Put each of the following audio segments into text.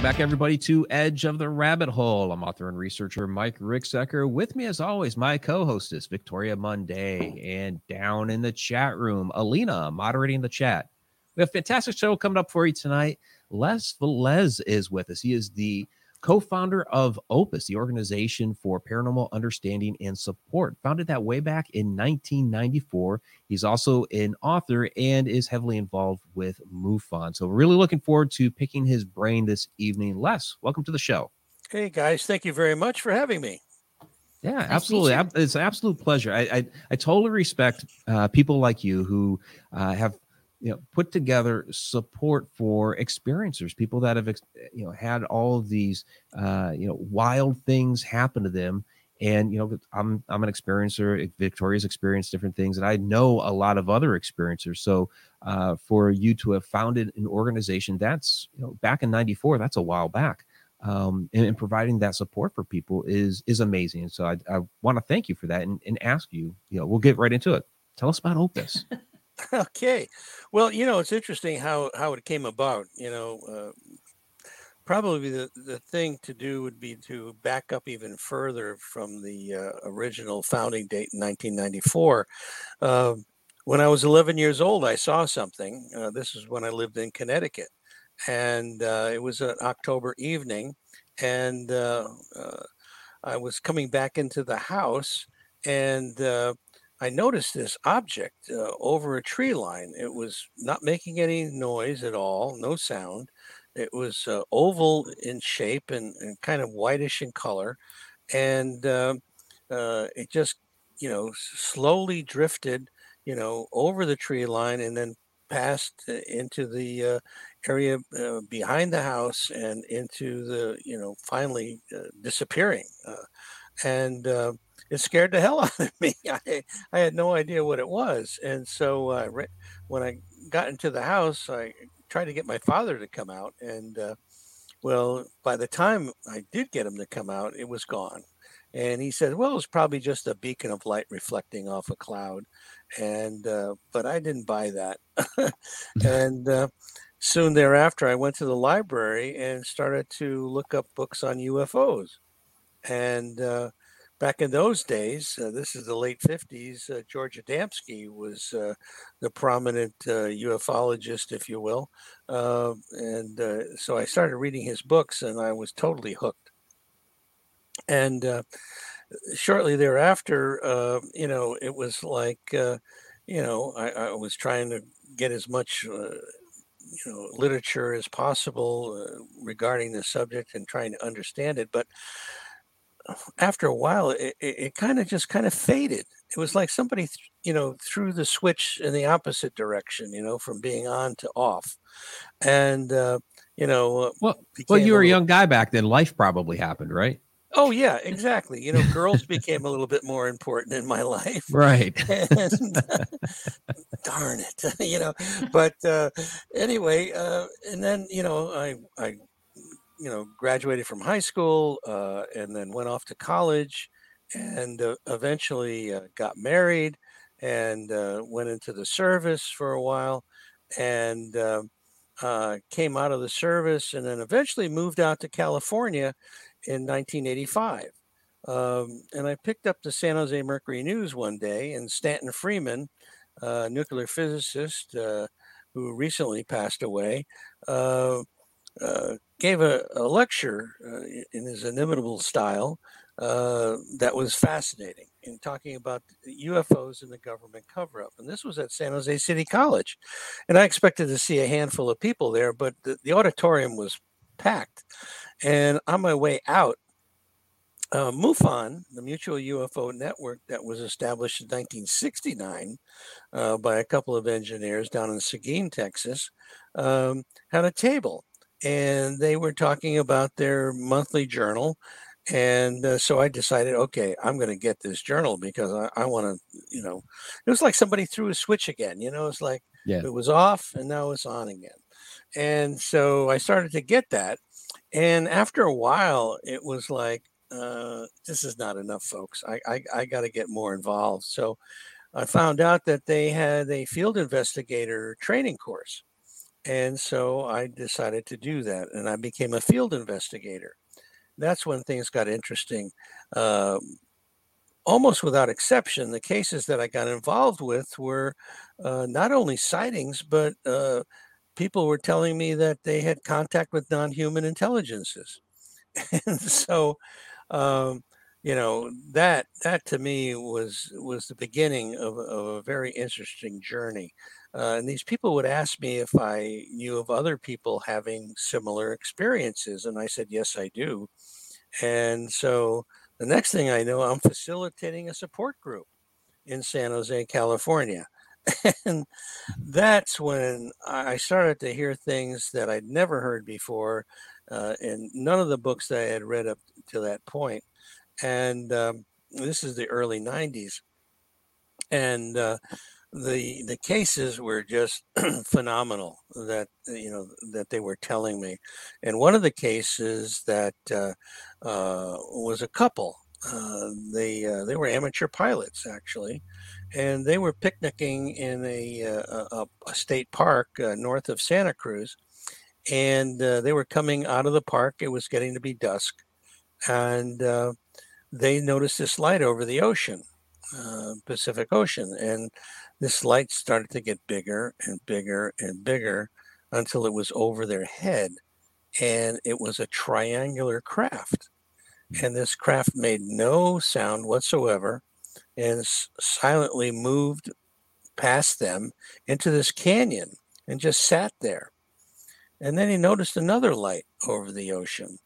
Welcome back, everybody, to Edge of the Rabbit Hole. I'm author and researcher Mike Ricksecker. With me, as always, my co hostess, Victoria Monday. And down in the chat room, Alina moderating the chat. We have a fantastic show coming up for you tonight. Les Velez is with us. He is the co-founder of Opus, the organization for paranormal understanding and support. Founded that way back in 1994. He's also an author and is heavily involved with MUFON. So really looking forward to picking his brain this evening. Les, welcome to the show. Hey guys, thank you very much for having me. Yeah, nice absolutely. It's an absolute pleasure. I I, I totally respect uh, people like you who uh, have you know put together support for experiencers people that have you know had all of these uh you know wild things happen to them. And you know i'm i'm an experiencer victoria's experienced different things and i know a lot of other experiencers. So uh, for you to have founded an organization that's you know back in 94 that's a while back um, and, and, providing that support for people is is amazing. And so i, I want to thank you for that and, and ask you you know we'll get right into it. Tell us about opus okay. Well, you know, it's interesting how how it came about. You know, uh, probably the the thing to do would be to back up even further from the uh, original founding date in 1994. Uh, when I was 11 years old, I saw something. Uh, this is when I lived in Connecticut, and uh, it was an October evening, and uh, I was coming back into the house, and I noticed this object uh, over a tree line. It was not making any noise at all, no sound. It was uh, oval in shape and, and, kind of whitish in color. And uh, uh it just, you know, slowly drifted, you know, over the tree line and then passed uh, into the uh, area behind the house and into the, you know, finally disappearing. and it scared the hell out of me. I, I had no idea what it was. And so uh, when I got into the house, I tried to get my father to come out. And uh, well, by the time I did get him to come out, it was gone. And he said, "Well, it's probably just a beacon of light reflecting off a cloud," and uh, but I didn't buy that. and uh, soon thereafter, I went to the library and started to look up books on UFOs. And uh, back in those days, uh, this is the late 50s, uh, George Adamski was uh, the prominent uh, ufologist, if you will. Uh, and uh, so I started reading his books and I was totally hooked. And shortly thereafter, you know, it was like, you know, I, I, was trying to get as much. you know, literature as possible regarding the subject and trying to understand it, but after a while, it, it, it kind of just kind of faded. It was like somebody, th- you know, threw the switch in the opposite direction, you know, from being on to off. And, uh, you know, uh, well, well, you were a, young guy back then. Life probably happened, right? Oh yeah, exactly. You know, girls became a little bit more important in my life. Right. And, darn it, you know. But uh, anyway, uh, and then you know, I I you know, graduated from high school uh, and then went off to college and uh, eventually uh, got married and uh, went into the service for a while and um, uh, came out of the service and then eventually moved out to California in 1985. Um, and I picked up the San Jose Mercury News one day, and Stanton Friedman, a nuclear physicist uh, who recently passed away, uh, gave a, a lecture uh, in his inimitable style uh, that was fascinating in talking about UFOs and the government cover up. And this was at San Jose City College. And I expected to see a handful of people there, but the, the auditorium was packed. And on my way out, uh, MUFON, the Mutual UFO Network that was established in 1969 uh, by a couple of engineers down in Seguin, Texas, um, had a table and they were talking about their monthly journal. And uh, so I decided, okay, I'm going to get this journal because I, I want to, you know, it was like somebody threw a switch again. You know, it's like yeah. it was off and now it's on again. And so I started to get that. And after a while, it was like, uh, this is not enough, folks. I, I, I got to get more involved. So I found out that they had a field investigator training course And so I decided to do that, and I became a field investigator. That's when things got interesting. Uh, almost without exception, the cases that I got involved with were uh, not only sightings, but uh, people were telling me that they had contact with non-human intelligences, and so um, you know that that to me was was the beginning of, of a very interesting journey. Uh, and these people would ask me if I knew of other people having similar experiences, and I said yes, I do. And so the next thing I know, I'm facilitating a support group in San Jose, California. and that's when I started to hear things that I'd never heard before uh, in none of the books that I had read up to that point. And um, this is the early 90s. And uh, the the cases were just phenomenal that you know that they were telling me. And one of the cases that uh, uh, was a couple uh, they uh, they were amateur pilots actually and they were picnicking in a uh, a, a state park uh, north of Santa Cruz and they were coming out of the park it was getting to be dusk and they noticed this light over the ocean Pacific Ocean and this light started to get bigger and bigger and bigger until it was over their head. And it was a triangular craft. And this craft made no sound whatsoever and silently moved past them into this canyon and just sat there. And then he noticed another light over the ocean.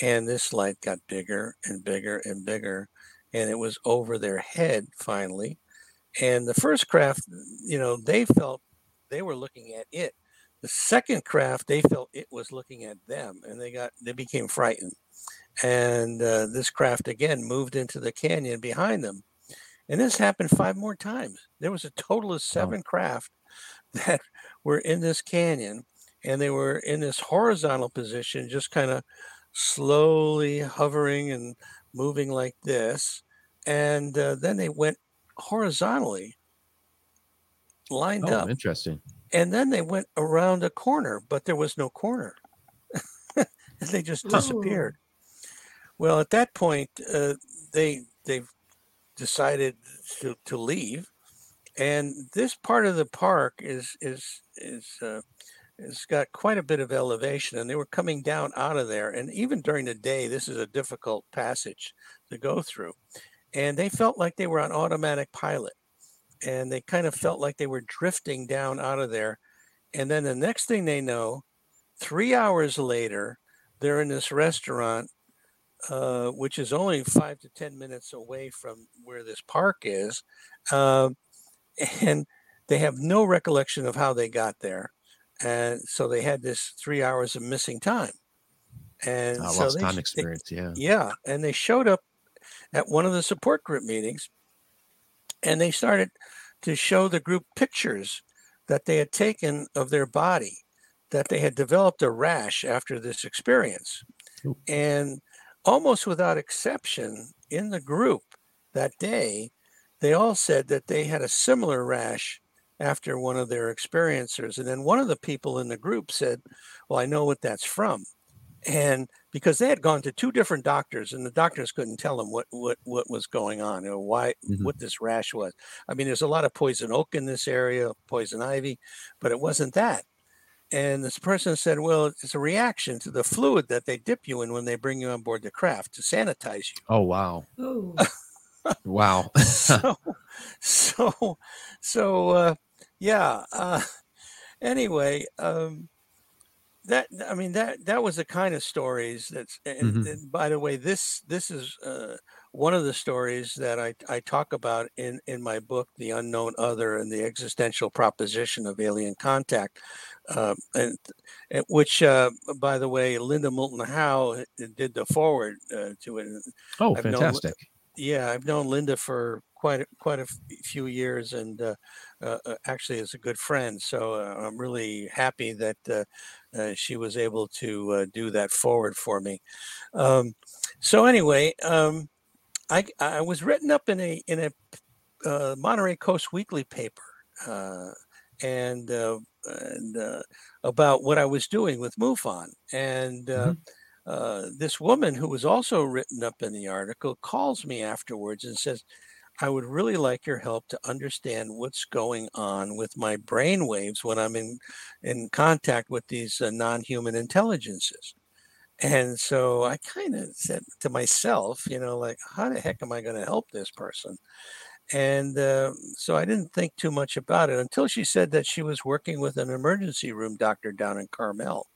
And this light got bigger and bigger and bigger. And it was over their head finally. And the first craft, you know, they felt they were looking at it. The second craft, they felt it was looking at them, and they got they became frightened. And uh, this craft again moved into the canyon behind them, and this happened five more times. There was a total of seven craft that were in this canyon, and they were in this horizontal position, just kind of slowly hovering and moving like this. And uh, then they went horizontally lined oh, up. Interesting. And then they went around a corner, but there was no corner. they just disappeared. Oh. Well, at that point, uh, they they decided to, to leave, and this part of the park is is is uh, it's got quite a bit of elevation, and they were coming down out of there. And even during the day, this is a difficult passage to go through and they felt like they were on automatic pilot and they kind of felt like they were drifting down out of there and then the next thing they know three hours later they're in this restaurant uh, which is only five to ten minutes away from where this park is uh, and they have no recollection of how they got there and so they had this three hours of missing time and uh, so they, time experience they, yeah. yeah and they showed up at one of the support group meetings and they started to show the group pictures that they had taken of their body that they had developed a rash after this experience. And almost without exception in the group that day they all said that they had a similar rash after one of their experiencers. And then one of the people in the group said well i know what that's from and because they had gone to two different doctors and the doctors couldn't tell them what what what was going on or why mm-hmm. what this rash was. I mean there's a lot of poison oak in this area poison ivy but it wasn't that. And this person said well it's a reaction to the fluid that they dip you in when they bring you on board the craft to sanitize you. Oh wow. Wow. So so so uh yeah uh anyway um that I mean that that was the kind of stories that's and, mm-hmm. and by the way this this is uh, one of the stories that I, I talk about in in my book The Unknown Other and the Existential Proposition of Alien Contact uh, and, and, which uh, by the way Linda Moulton Howe did the forward uh, to it oh I've fantastic known, yeah I've known Linda for quite a, quite a few years and uh, uh, actually is a good friend so I'm really happy that uh, she was able to uh, do that forward for me. Um, so anyway, um, I, I was written up in a in a uh, Monterey Coast Weekly paper, uh, and uh, and uh, about what I was doing with MUFON. And uh, mm-hmm. Uh, this woman who was also written up in the article calls me afterwards and says, I would really like your help to understand what's going on with my brain waves when I'm in in contact with these uh, non-human intelligences. And so I kind of said to myself, you know, like, how the heck am I going to help this person? And uh, so I didn't think too much about it until she said that she was working with an emergency room doctor down in Carmel.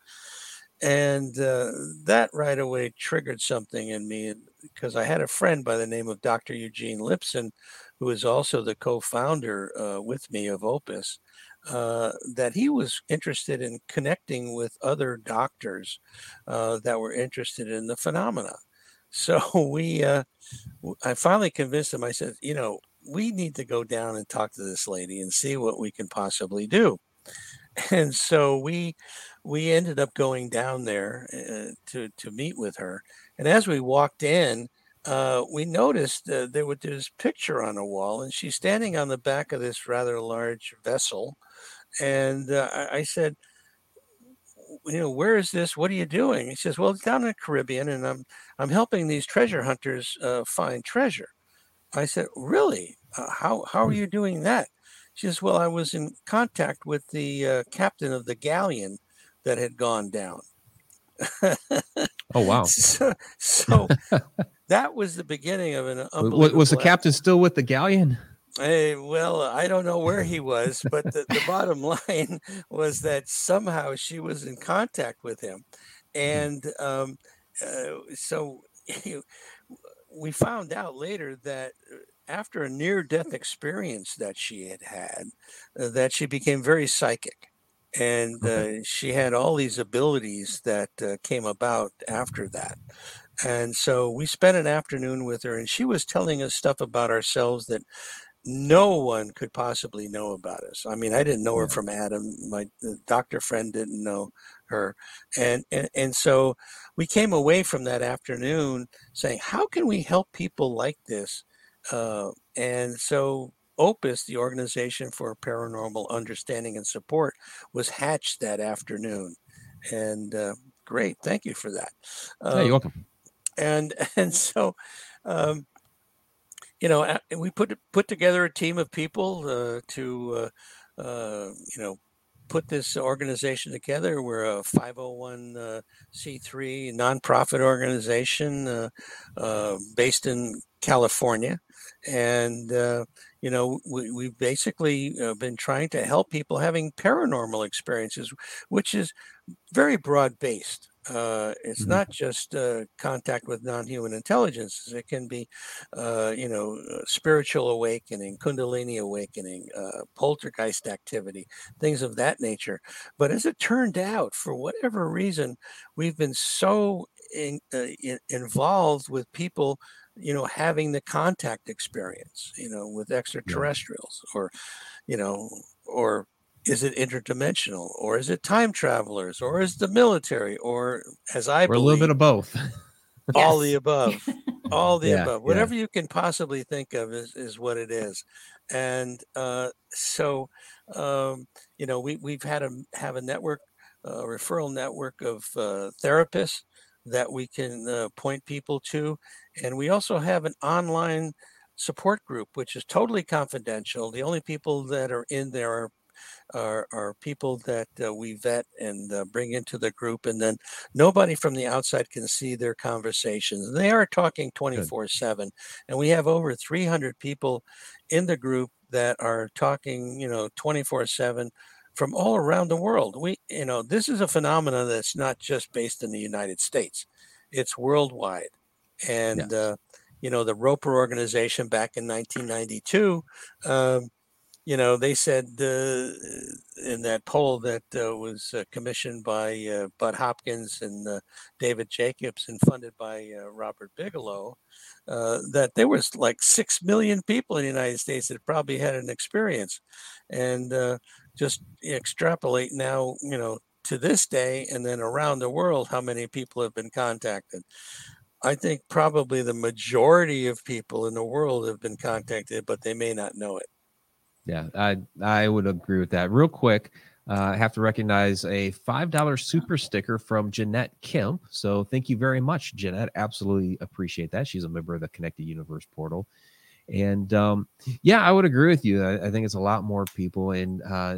And uh, that right away triggered something in me because I had a friend by the name of Dr. Eugene Lipson, who is also the co founder uh, with me of Opus. Uh, that he was interested in connecting with other doctors uh, that were interested in the phenomena. So we, uh, I finally convinced him. I said, you know, we need to go down and talk to this lady and see what we can possibly do. And so we we ended up going down there uh, to to meet with her. And as we walked in, uh, we noticed uh, there was this picture on a wall, and she's standing on the back of this rather large vessel. And uh, I, I said, you know, where is this? What are you doing? He says, well, it's down in the Caribbean, and I'm I'm helping these treasure hunters uh, find treasure. I said, really? Uh, how how are hmm. you doing that? She says, well, I was in contact with the uh, captain of the galleon that had gone down. oh wow! So, so that was the beginning of an was the captain still with the galleon? Hey, well, I don't know where he was, but the, the bottom line was that somehow she was in contact with him, and um, uh, so we found out later that uh, after a near-death experience that she had had, uh, that she became very psychic and uh, she had all these abilities that uh, came about after that. And so we spent an afternoon with her and she was telling us stuff about ourselves that no one could possibly know about us. I mean i didn't know her from adam. My doctor friend didn't know her. And, and and so we came away from that afternoon saying how can we help people like this? Uh, and so Opus, the Organization for Paranormal Understanding and Support, was hatched that afternoon. And uh, great, thank you for that. Um, you're welcome. And and so, um, you know, we put put together a team of people uh, to, uh, uh you know, put this organization together. We're a 501c3 uh, nonprofit organization uh, uh, based in California, and uh, you know we, we've basically uh, been trying to help people having paranormal experiences, which is very broad based. Uh, it's mm-hmm. not just uh, contact with non-human intelligences. It can be, uh, you know, uh, spiritual awakening, kundalini awakening, uh, poltergeist activity, things of that nature. But as it turned out, for whatever reason, we've been so in, uh, in, involved with people you know having the contact experience you know with extraterrestrials or you know or is it interdimensional or is it time travelers or is the military or as i or believe, a little bit of both. All the above. All the yeah, above. whatever yeah. you can possibly think of is, is what it is. And uh, so um, you know we, we've had a have a network a referral network of uh, therapists that we can uh, point people to. And we also have an online support group which is totally confidential. The only people that are in there are are, are people that uh, we vet and uh, bring into the group, and then nobody from the outside can see their conversations. They are talking 24 7, and we have over 300 people in the group that are talking, you know, 24 7 from all around the world. We, you know, this is a phenomenon that's not just based in the United States; it's worldwide, and. Yes. Uh, you know the Roper organization back in 1992 um, you know, they said uh, in that poll that uh, was uh, commissioned by uh, Bud Hopkins and uh, David Jacobs and funded by uh, Robert Bigelow that there was like six million people in the United States that probably had an experience, and just extrapolate now, you know, to this day and then around the world, how many people have been contacted. I think probably the majority of people in the world have been contacted, but they may not know it. Yeah, I I would agree with that. Real quick, uh, I have to recognize a $5 super sticker from Jeanette Kemp. So thank you very much, Jeanette. Absolutely appreciate that. She's a member of the Connected Universe portal. And um, yeah, I would agree with you. I, I, think it's a lot more people. And, uh,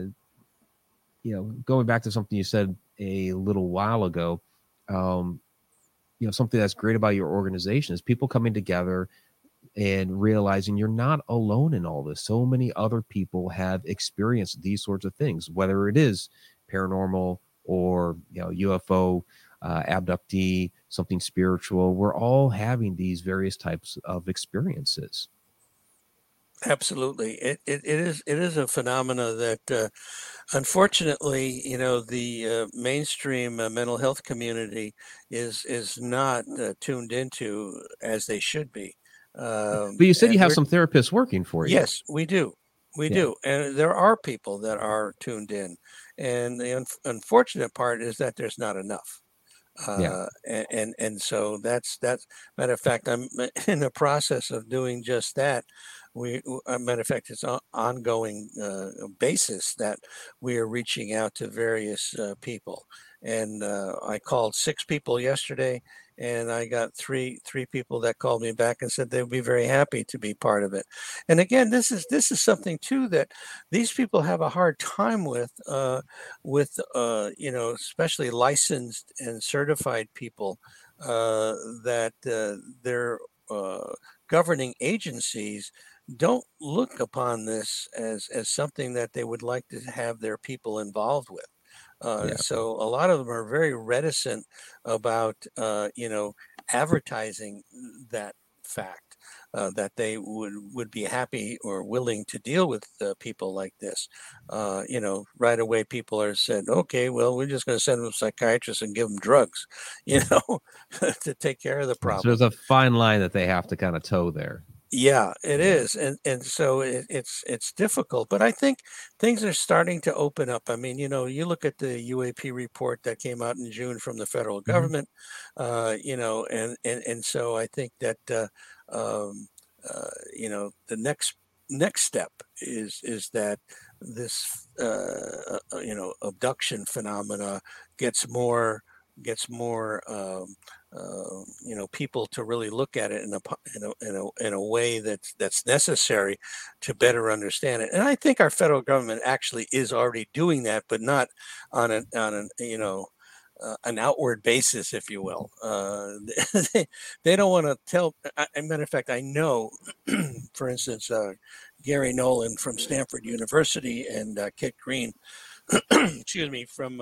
you know, going back to something you said a little while ago, um, you know, something that's great about your organization is people coming together and realizing you're not alone in all this. So many other people have experienced these sorts of things, whether it is paranormal or you know UFO, uh, abductee, something spiritual. We're all having these various types of experiences. Absolutely, it, it, it is it is a phenomena that, uh, unfortunately, you know, the uh, mainstream uh, mental health community is is not uh, tuned into as they should be. Um, but you said you have some therapists working for you. Yes, we do. We yeah. do. And there are people that are tuned in. And the un- unfortunate part is that there's not enough. Uh, yeah. and, and and so that's that's matter of fact i'm in the process of doing just that we matter of fact it's an ongoing uh, basis that we are reaching out to various uh, people and uh, i called six people yesterday and I got three three people that called me back and said they would be very happy to be part of it. And again, this is this is something too that these people have a hard time with, uh, with uh, you know, especially licensed and certified people uh, that uh, their uh, governing agencies don't look upon this as as something that they would like to have their people involved with. Uh, yeah. So a lot of them are very reticent about, uh, you know, advertising that fact. Uh, that they would would be happy or willing to deal with uh, people like this. Uh, you know, right away people are said, okay, well, we're just going to send them to psychiatrists and give them drugs, you know, to take care of the problem. So there's a fine line that they have to kind of toe there. Yeah, it is, and and so it, it's it's difficult, but I think things are starting to open up. I mean, you know, you look at the UAP report that came out in June from the federal mm-hmm. government, uh, you know, and and and so I think that uh, um, uh, you know the next next step is is that this uh, uh, you know abduction phenomena gets more gets more um, uh, you know people to really look at it in a, in a in a in a way that's that's necessary to better understand it. And I think our federal government actually is already doing that, but not on an on an you know uh, an outward basis, if you will. Uh, they, they don't want to tell. A matter of fact, I know, for instance, uh, Garry Nolan from Stanford University and uh, Kit Green, excuse me, from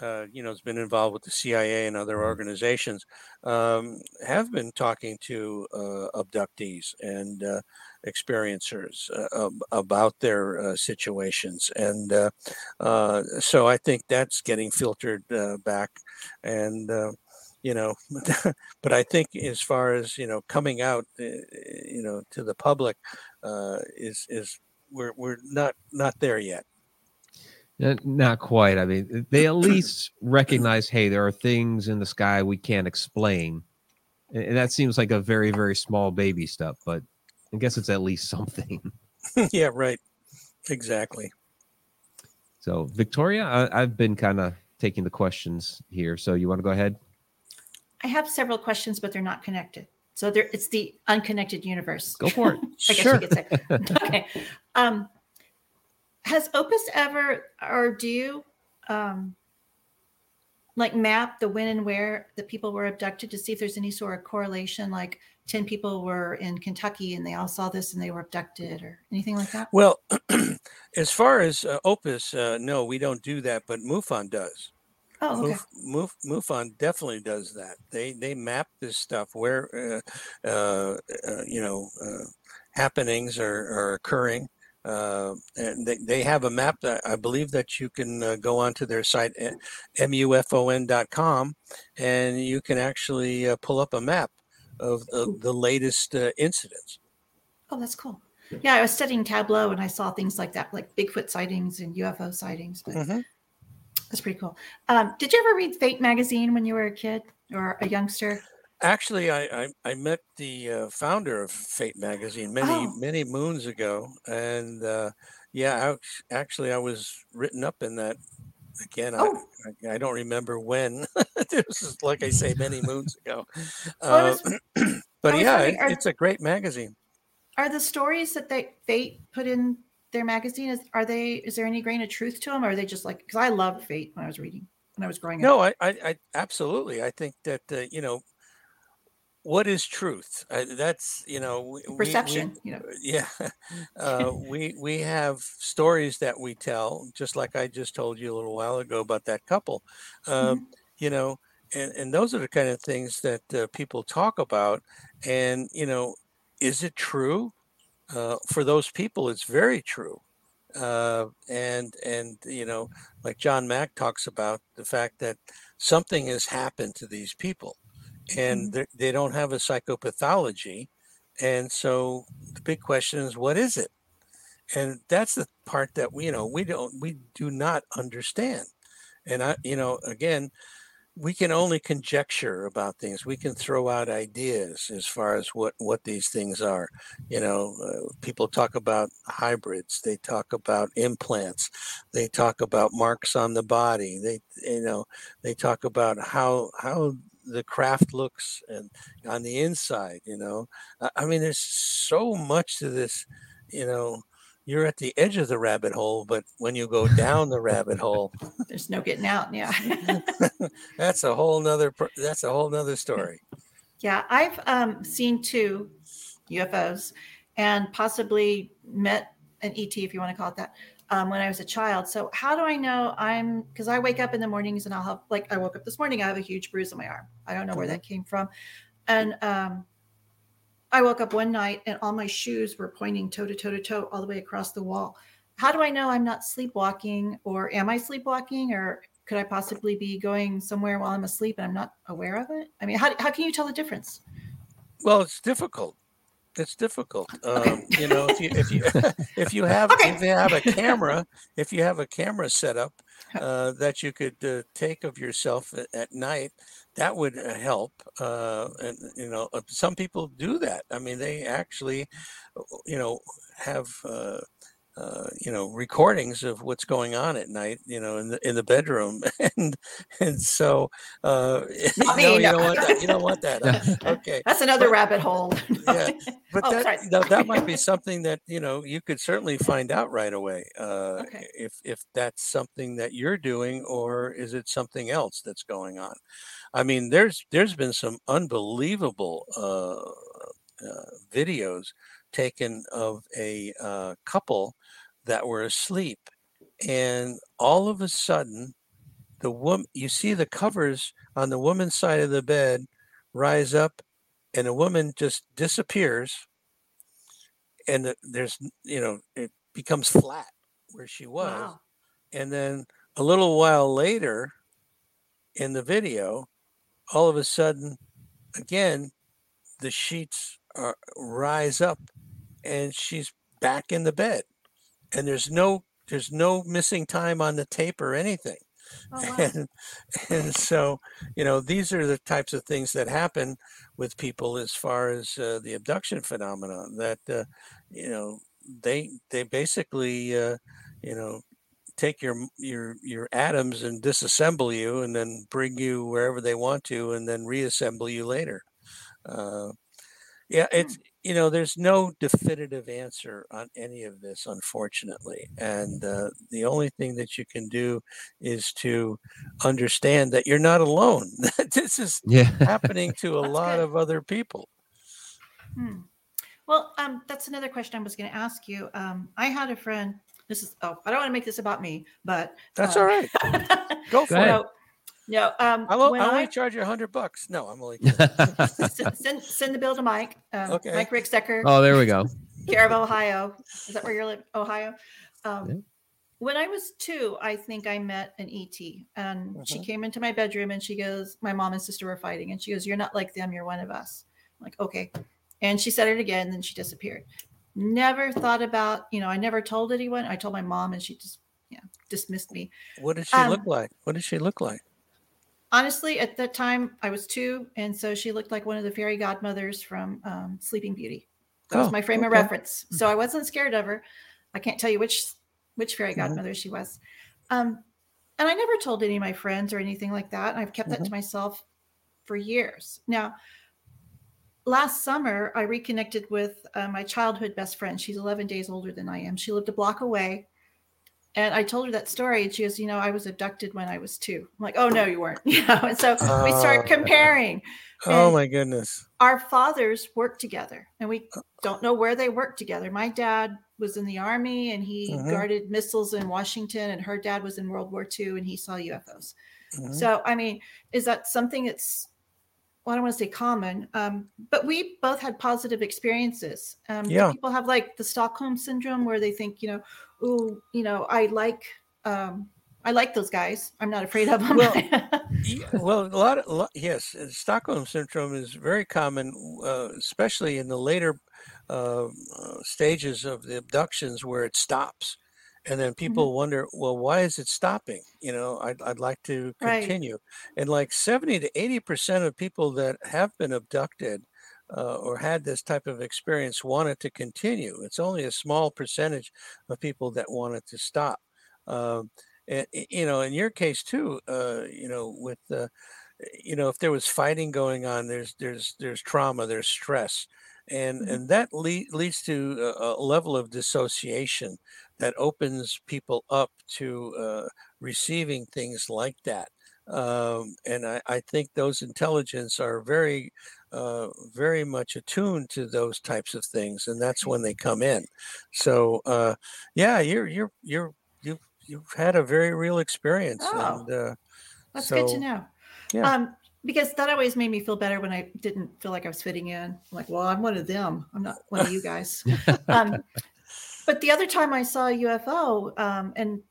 uh, you know, has been involved with the CIA and other mm-hmm. organizations, um, have been talking to uh, abductees and uh, experiencers uh, about their uh, situations. And uh, so I think that's getting filtered back. And, you know, but I think as far as, you know, coming out, you know, to the public is, is, we're, we're not not there yet. Uh, not quite. I mean, they at least recognize, hey, there are things in the sky we can't explain, and that seems like a very, very small baby step. But I guess it's at least something. yeah, right. Exactly. So, Victoria, I, have been kind of taking the questions here. So, you want to go ahead? I have several questions, but they're not connected. So, there it's the unconnected universe. Go for it. I sure. guess you could say. okay. Um, has Opus ever, or do you, um, like map the when and where the people were abducted to see if there's any sort of correlation like 10 people were in kentucky and they all saw this and they were abducted or anything like that well as far as uh, opus uh, no we don't do that but mufon does Oh, okay. Muf, Muf, MUFON definitely does that. They they map this stuff where uh, uh, uh you know uh, happenings are, are occurring, uh, and they, they have a map that I believe that you can uh, go onto their site, eh, mufon.com, and you can actually uh, pull up a map of the, the latest uh, incidents. Oh, that's cool. Yeah, I was studying Tableau and I saw things like that, like Bigfoot sightings and UFO sightings. But mm-hmm. That's pretty cool. Um, did you ever read Fate magazine when you were a kid or a youngster? Actually, I I, I met the uh, founder of Fate magazine many oh. many moons ago, and uh, yeah, I, actually, I was written up in that. Again, Oh. I, I, I don't remember when. this is like I say, many moons ago. Uh, was- but yeah, it, are- it's a great magazine. Are the stories that they Fate put in their magazine is are they is there any grain of truth to them or are they just like because I loved Fate when I was reading when I was growing up. No, I, I, I absolutely. I think that uh, you know, what is truth? Uh, that's you know, we- we- we- Perception, you know. yeah, uh, we we have stories that we tell, just like I just told you a little while ago about that couple. Uh, Mhm. You know, and and those are the kind of things that uh, people talk about. And you know, is it true? Uh, for those people, it's very true. Uh, and and you know, like John Mack talks about the fact that something has happened to these people, and Mhm. they're- they don't have a psychopathology, and so the big question is, what is it? And that's the part that we, you know, we don't, we do not understand. And I, you know, again, we can only conjecture about things. We can throw out ideas as far as what what these things are. You know, uh, people talk about hybrids. They talk about implants. They talk about marks on the body. They, you know, they talk about how how the craft looks and on the inside. You know, I, mean, there's so much to this. You know, you're at the edge of the rabbit hole, but when you go down the rabbit hole, There's no getting out. Yeah. that's a whole nother that's a whole nother story yeah. I've um, seen two UFOs and possibly met an ET, if you want to call it that, um, when I was a child. So how do I know I'm because I wake up in the mornings and I'll have like I woke up this morning, I have a huge bruise on my arm. I don't know where that came from. And um I woke up one night and all my shoes were pointing toe to toe to toe all the way across the wall. How do I know I'm not sleepwalking or am I sleepwalking or could I possibly be going somewhere while I'm asleep and I'm not aware of it? I mean, how, how can you tell the difference? well it's difficult it's difficult Okay. um, you know if you if you if you have Okay. if you have a camera if you have a camera set up uh, that you could uh, take of yourself at, at night that would uh, help uh, and you know uh, some people do that i mean they actually uh, you know have uh, you know recordings of what's going on at night you know in the in the bedroom. And and so uh no, you don't want that you don't want that okay. That's another But- rabbit hole. yeah, but Oh, that that might be something that you know you could certainly find out right away uh, Okay. if if that's something that you're doing or is it something else that's going on? I mean there's there's been some unbelievable uh, uh, videos taken of a uh, couple that were asleep and all of a sudden the woman you see the covers on the woman's side of the bed rise up and the woman just disappears and the, there's you know it becomes flat where she was Wow. and then a little while later in the video all of a sudden again the sheets are, rise up and she's back in the bed and there's no there's no missing time on the tape or anything. Oh, wow. and, and so you know these are the types of things that happen with people as far as uh, the abduction phenomenon that uh, you know they they basically uh, you know take your your your atoms and disassemble you and then bring you wherever they want to and then reassemble you later. Uh, yeah it's you know there's no definitive answer on any of this unfortunately and uh, the only thing that you can do is to understand that you're not alone that this is Yeah. happening to a lot good. of other people Hmm. Well, um, that's another question I was going to ask you. Um, I had a friend. This is oh, I don't want to make this about me, but that's uh, all right go for Go ahead. it No, no. Um, I'll, o- when I'll I only charge you a hundred bucks no i'm only send, send send the bill to Mike. Um, Okay. Mike Ricksecker, oh, there we go. care of Ohio. Is that where you're living? Ohio. Um, Yeah. When I was two, I think I met an ET, and she Mhm. came into my bedroom and she goes, "My mom and sister were fighting," and she goes, "You're not like them. You're one of us." I'm like, okay. And she said it again, and then she disappeared. Never thought about, you know, I never told anyone. I told my mom, and she just, yeah, dismissed me. what did she look Um, like what did she look like honestly, at that time, I was two, and so she looked like one of the fairy godmothers from um, Sleeping Beauty. That was Oh, my frame of reference. So I wasn't scared of her. I can't tell you which which fairy mm-hmm. godmother she was. Um, and I never told any of my friends or anything like that. And I've kept mm-hmm. that to myself for years. Now, last summer, I reconnected with uh, my childhood best friend. She's 11 days older than I am. She lived a block away. And I told her that story, and she goes, "You know, I was abducted when I was two. I'm like, "Oh no, you weren't." You know, and so we start oh. comparing. Oh my goodness! Our fathers worked together, and we don't know where they worked together. My dad was in the army, and he mm-hmm. guarded missiles in Washington, and her dad was in World War II, and he saw UFOs. Mm-hmm. So, I mean, is that something that's well, I don't want to say common, um, but we both had positive experiences. Um, yeah. People have like the Stockholm syndrome where they think, you know, oh, you know, I like, um, I like those guys. I'm not afraid of them. Well, well a lot, of, a lot, yes, uh, Stockholm syndrome is very common, uh, especially in the later uh, uh, stages of the abductions where it stops and then mm-hmm. people mm-hmm. wonder well why is it stopping you know i'd, I'd like to continue right. and like 70 to 80 percent of people that have been abducted uh, or had this type of experience wanted to continue it's only a small percentage of people that wanted to stop um, and, you know in your case too uh, you know with uh, you know if there was fighting going on there's there's there's trauma there's stress and mm-hmm. and that le- leads to a, a, level of dissociation that opens people up to uh, receiving things like that. Um, and I, I, think those intelligence are very, uh, very much attuned to those types of things, and that's when they come in. So, uh, yeah, you're you're you're you've you've had a very real experience. Oh, and, uh, that's so, good to know. Yeah. Um, because that always made me feel better when I didn't feel like I was fitting in. I'm like, well, I'm one of them. I'm not one of you guys. um, but the other time I saw a UFO, um, and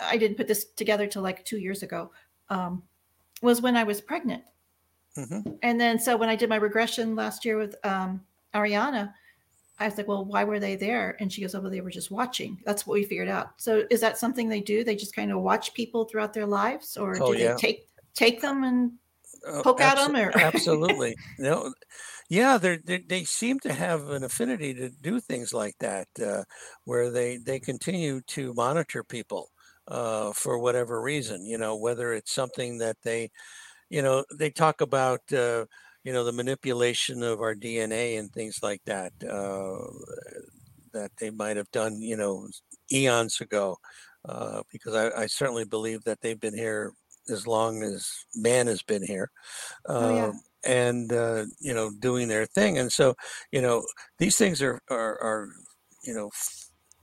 I didn't put this together till like two years ago, um, was when I was pregnant. Mm-hmm. And then, so when I did my regression last year with um, Ariana, I was like, well, why were they there? And she goes, oh, well, they were just watching. That's what we figured out. So is that something they do? They just kind of watch people throughout their lives, or oh, do yeah. they take take them and uh, poke at them? Or absolutely, no yeah, they they seem to have an affinity to do things like that, uh, where they they continue to monitor people uh, for whatever reason. You know, whether it's something that they, you know, they talk about. Uh, you know the manipulation of our DNA and things like that uh, that they might have done you know eons ago uh, because I, I, certainly believe that they've been here as long as man has been here. Oh, yeah. Um, and uh, you know doing their thing and so you know these things are are, are you know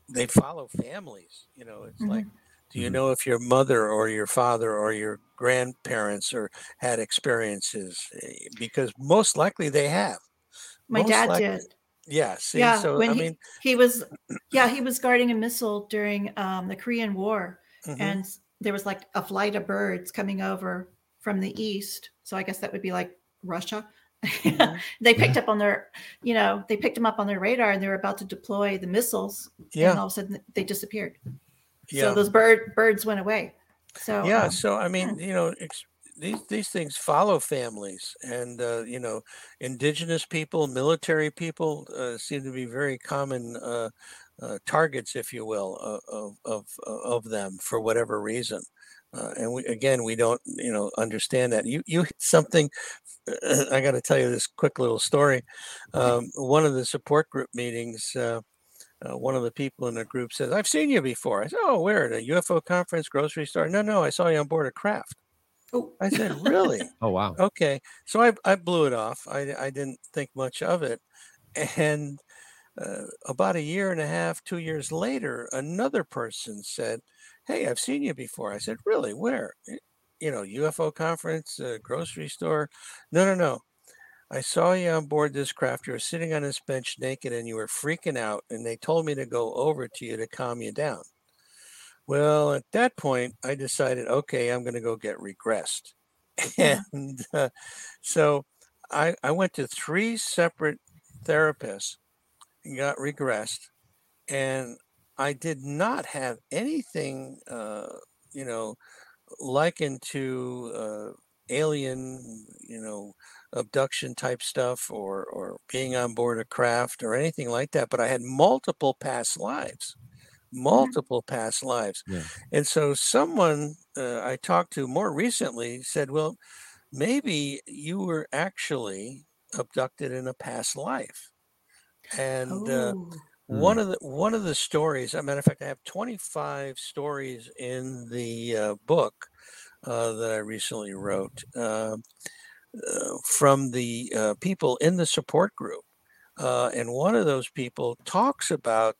they follow families you know it's mm-hmm. like do you mm-hmm. know if your mother or your father or your grandparents or had experiences eh, because most likely they have my most dad likely, did yeah see, yeah so when i he, mean he was yeah he was guarding a missile during um, the korean war mm-hmm. and there was like a flight of birds coming over from the east so i guess that would be like Russia. Mm-hmm. they picked yeah. up on their, you know, they picked them up on their radar and they were about to deploy the missiles. Yeah. And all of a sudden they disappeared. Yeah. So those bird birds went away. So yeah. Um, so I mean, yeah. you know, these these things follow families, and uh, you know, indigenous people, military people uh, seem to be very common uh, uh targets, if you will, of of of them for whatever reason. Uh, and we, again, we don't, you know, understand that. You, you something. I got to tell you this quick little story. Um, one of the support group meetings, uh, uh, one of the people in the group says, "I've seen you before." I said, "Oh, where at a UFO conference, grocery store?" No, no, I saw you on board a craft. Oh. I said, "Really?" oh, wow. Okay, so I, I blew it off. I, I didn't think much of it, and uh, about a year and a half, two years later, another person said, Hey, I've seen you before. I said, Really? Where? You know, UFO conference, uh, grocery store. No, no, no. I saw you on board this craft. You were sitting on this bench naked and you were freaking out. And they told me to go over to you to calm you down. Well, at that point, I decided, okay, I'm going to go get regressed. and uh, so I, I went to three separate therapists and got regressed. And I did not have anything, uh, you know, likened to uh, alien, you know, abduction type stuff or or being on board a craft or anything like that. But I had multiple past lives, multiple past lives. Yeah. And so someone uh, I talked to more recently said, well, maybe you were actually abducted in a past life. And uh, Oh. one of the one of the stories, as a matter of fact, I have 25 stories in the uh, book uh, that I recently wrote uh, uh, from the uh, people in the support group. Uh, and one of those people talks about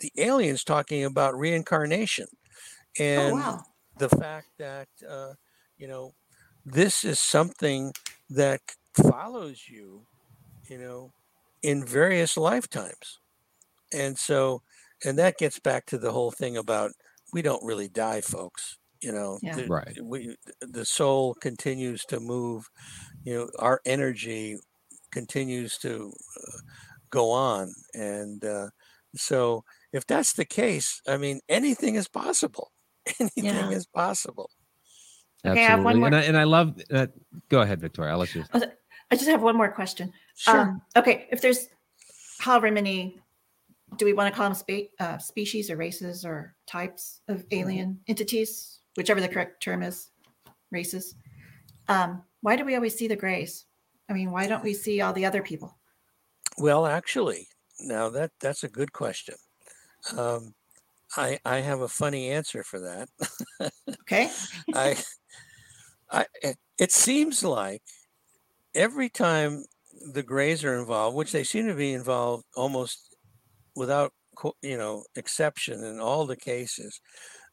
the aliens talking about reincarnation oh and wow. the fact that uh, you know this is something that follows you you know in various lifetimes and so and that gets back to the whole thing about we don't really die folks you know Yeah. the, Right. we the soul continues to move you know our energy continues to uh, go on and uh, so if that's the case i mean anything is possible anything Yeah. is possible Okay, I have one Absolutely. more- And I, and I love that. Go ahead, Victoria. I'll let you. I just have one more question. sure Um, okay, if there's however many, do we want to call them spe- uh, species or races or types of alien entities, whichever the correct term is, races? Um, why do we always see the grays? I mean, why don't we see all the other people? Well, actually, now that that's a good question. Um, I I have a funny answer for that. Okay, I I it, seems like every time the Greys are involved, which they seem to be involved almost without you know exception in all the cases,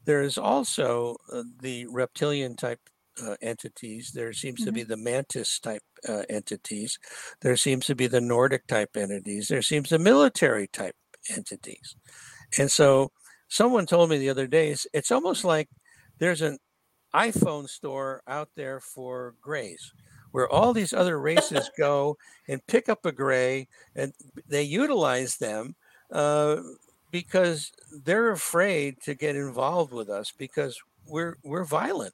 there is also uh, the reptilian type. Uh, entities. There seems to be the mantis type uh, entities. There seems to be the Nordic type entities. There seems the military type entities. And so someone told me the other day, it's, it's almost like there's an iPhone store out there for grays where all these other races go and pick up a gray and they utilize them uh, because they're afraid to get involved with us because we're we're violent.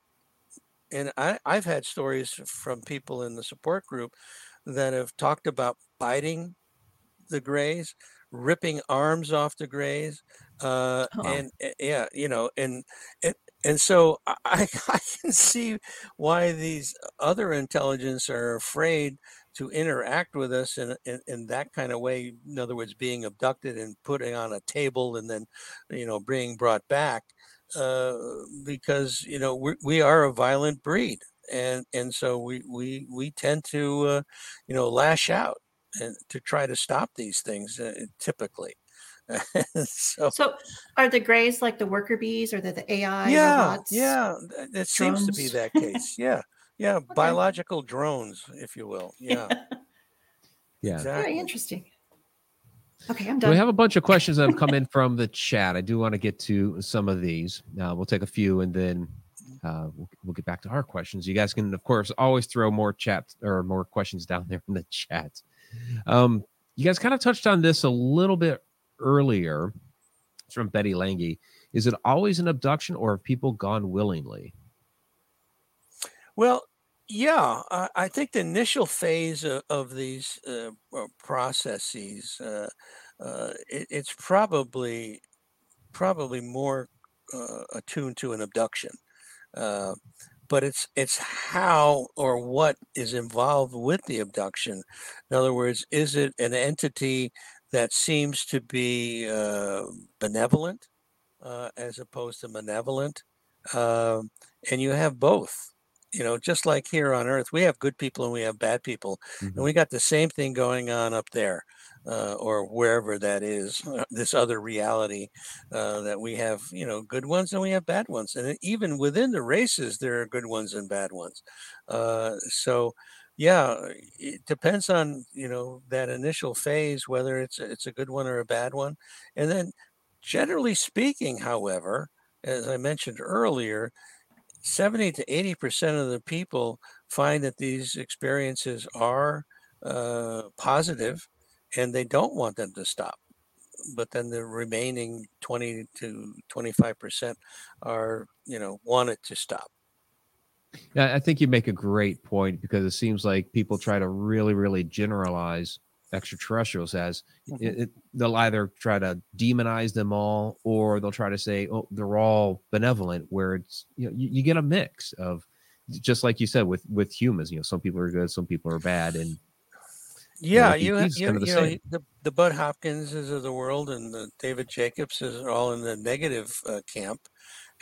And I, I've had stories from people in the support group that have talked about biting the grays, ripping arms off the grays, uh, Oh. and uh, yeah, you know, and and and so I I I can see why these other intelligence are afraid to interact with us in, in in that kind of way. In other words, being abducted and putting on a table and then, you know, being brought back, uh, because you know we we are a violent breed, and and so we we we tend to, uh, you know, lash out and to try to stop these things uh, typically. so so are the grays like the worker bees or the, the AI yeah, robots? yeah, it seems to be that case. Yeah, yeah, biological drones, if you will. Yeah, Yeah. Very interesting. Okay, I'm done. We have a bunch of questions that have come in from the chat. I do want to get to some of these. Uh, we'll take a few and then uh, we'll, we'll get back to our questions. You guys can, of course, always throw more chat or more questions down there in the chat. Um, you guys kind of touched on this a little bit earlier. It's from Betty Lange. Is it always an abduction or have people gone willingly? Well, yeah, I, I think the initial phase of, of these uh, processes, uh, uh, it, it's probably probably more uh, attuned to an abduction, uh, but it's it's how or what is involved with the abduction. In other words, is it an entity that seems to be uh, benevolent as opposed to malevolent? Um and you have both you know, just like here on Earth, we have good people and we have bad people, Mhm. and we got the same thing going on up there, uh, or wherever that is. uh, This other reality uh, that we have, you know, good ones and we have bad ones, and even within the races, there are good ones and bad ones. Uh, so, yeah, it depends on you know that initial phase whether it's it's a good one or a bad one, and then generally speaking, however, as I mentioned earlier, 70 to 80% of the people find that these experiences are uh, positive and they don't want them to stop. But then the remaining 20 to 25% are, you know, want it to stop. Yeah, I think you make a great point because it seems like people try to really, really generalize extraterrestrials as Mhm. it, it, they'll either try to demonize them all or they'll try to say oh they're all benevolent where it's you know you, you get a mix of just like you said with with humans you know some people are good some people are bad and Yeah, you, ha- you, kind of the you know, the, the Bud Hopkinses of the world and the David Jacobs is all in the negative uh, camp,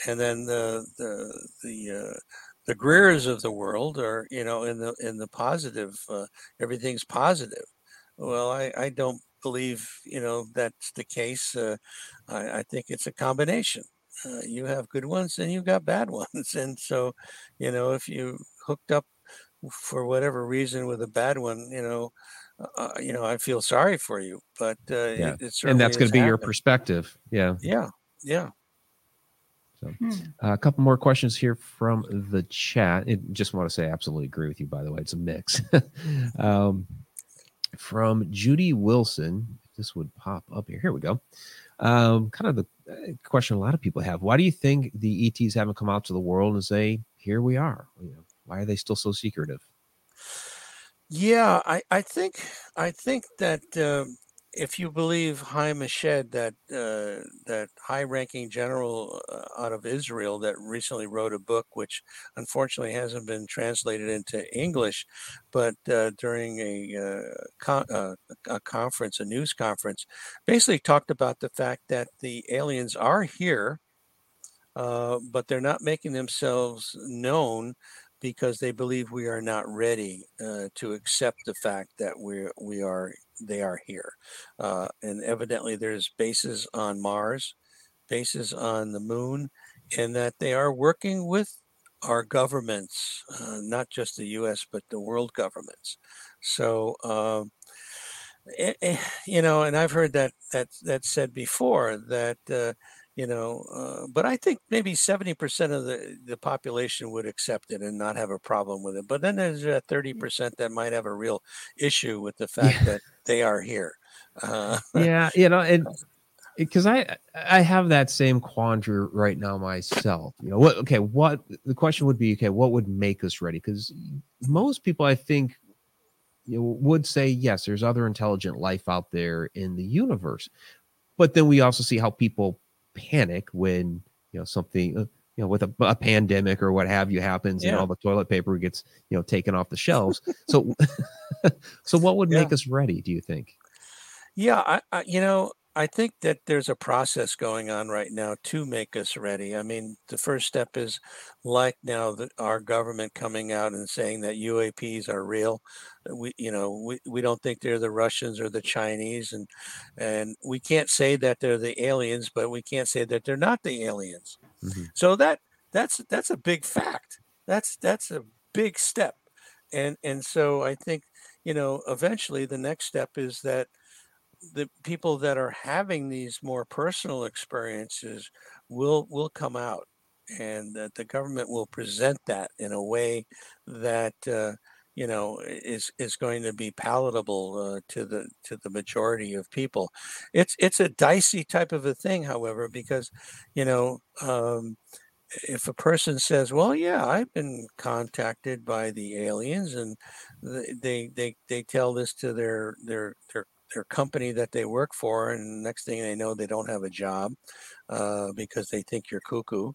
and then the the the uh, the Greers of the world are you know in the in the positive. Uh, everything's positive. Well, I I don't believe you know that's the case. Uh, I I think it's a combination. Uh, you have good ones and you got bad ones, and so you know if you hooked up for whatever reason with a bad one, you know uh, you know, I feel sorry for you, but uh, Yeah. it, it and that's going to be your perspective yeah Yeah, yeah. Hmm. Uh, a couple more questions here from the chat. It, just want to say, I absolutely agree with you. By the way, it's a mix. um, from Judy Wilson, this would pop up here. Here we go. Um, kind of the uh, question a lot of people have: Why do you think the ETs haven't come out to the world and say, "Here we are"? You know, why are they still so secretive? Yeah, I, I think I think that um if you believe Haim Eshed, that uh, that high-ranking general uh, out of Israel that recently wrote a book, which unfortunately hasn't been translated into English, but uh, during a, uh, con- uh, a conference, a news conference, basically talked about the fact that the aliens are here, uh, but they're not making themselves known because they believe we are not ready uh, to accept the fact that we we are they are here, uh, and evidently there's bases on Mars, bases on the Moon, and that they are working with our governments, uh, not just the U.S. but the world governments. So. Um, eh, eh, you know, and I've heard that that that said before that uh, you know, uh, but I think maybe seventy percent of the the population would accept it and not have a problem with it. But then there's that thirty percent that might have a real issue with the fact Yeah. that they are here. Uh, yeah, you know, and because I I have that same quandary right now myself. You know, what? Okay, what the question would be? Okay, what would make us ready? Because most people, I think, you know, would say yes. There's other intelligent life out there in the universe, but then we also see how people panic when you know something. uh, You know, with a, a pandemic or what have you happens, and all the toilet paper gets you know taken off the shelves. so, so what would Yeah. make us ready? Do you think? Yeah, I, I you know, I think that there's a process going on right now to make us ready. I mean, the first step is like now that our government coming out and saying that UAPs are real. We, you know, we, we don't think they're the Russians or the Chinese, and and we can't say that they're the aliens, but we can't say that they're not the aliens. Mhm. So that that's that's a big fact. That's that's a big step, and and so I think you know eventually the next step is that the people that are having these more personal experiences will will come out and that the government will present that in a way that uh, you know is is going to be palatable uh, to the to the majority of people. It's it's a dicey type of a thing however because you know um, if a person says well yeah i've been contacted by the aliens and th- they they they tell this to their their their their company that they work for and next thing they know they don't have a job uh, because they think you're cuckoo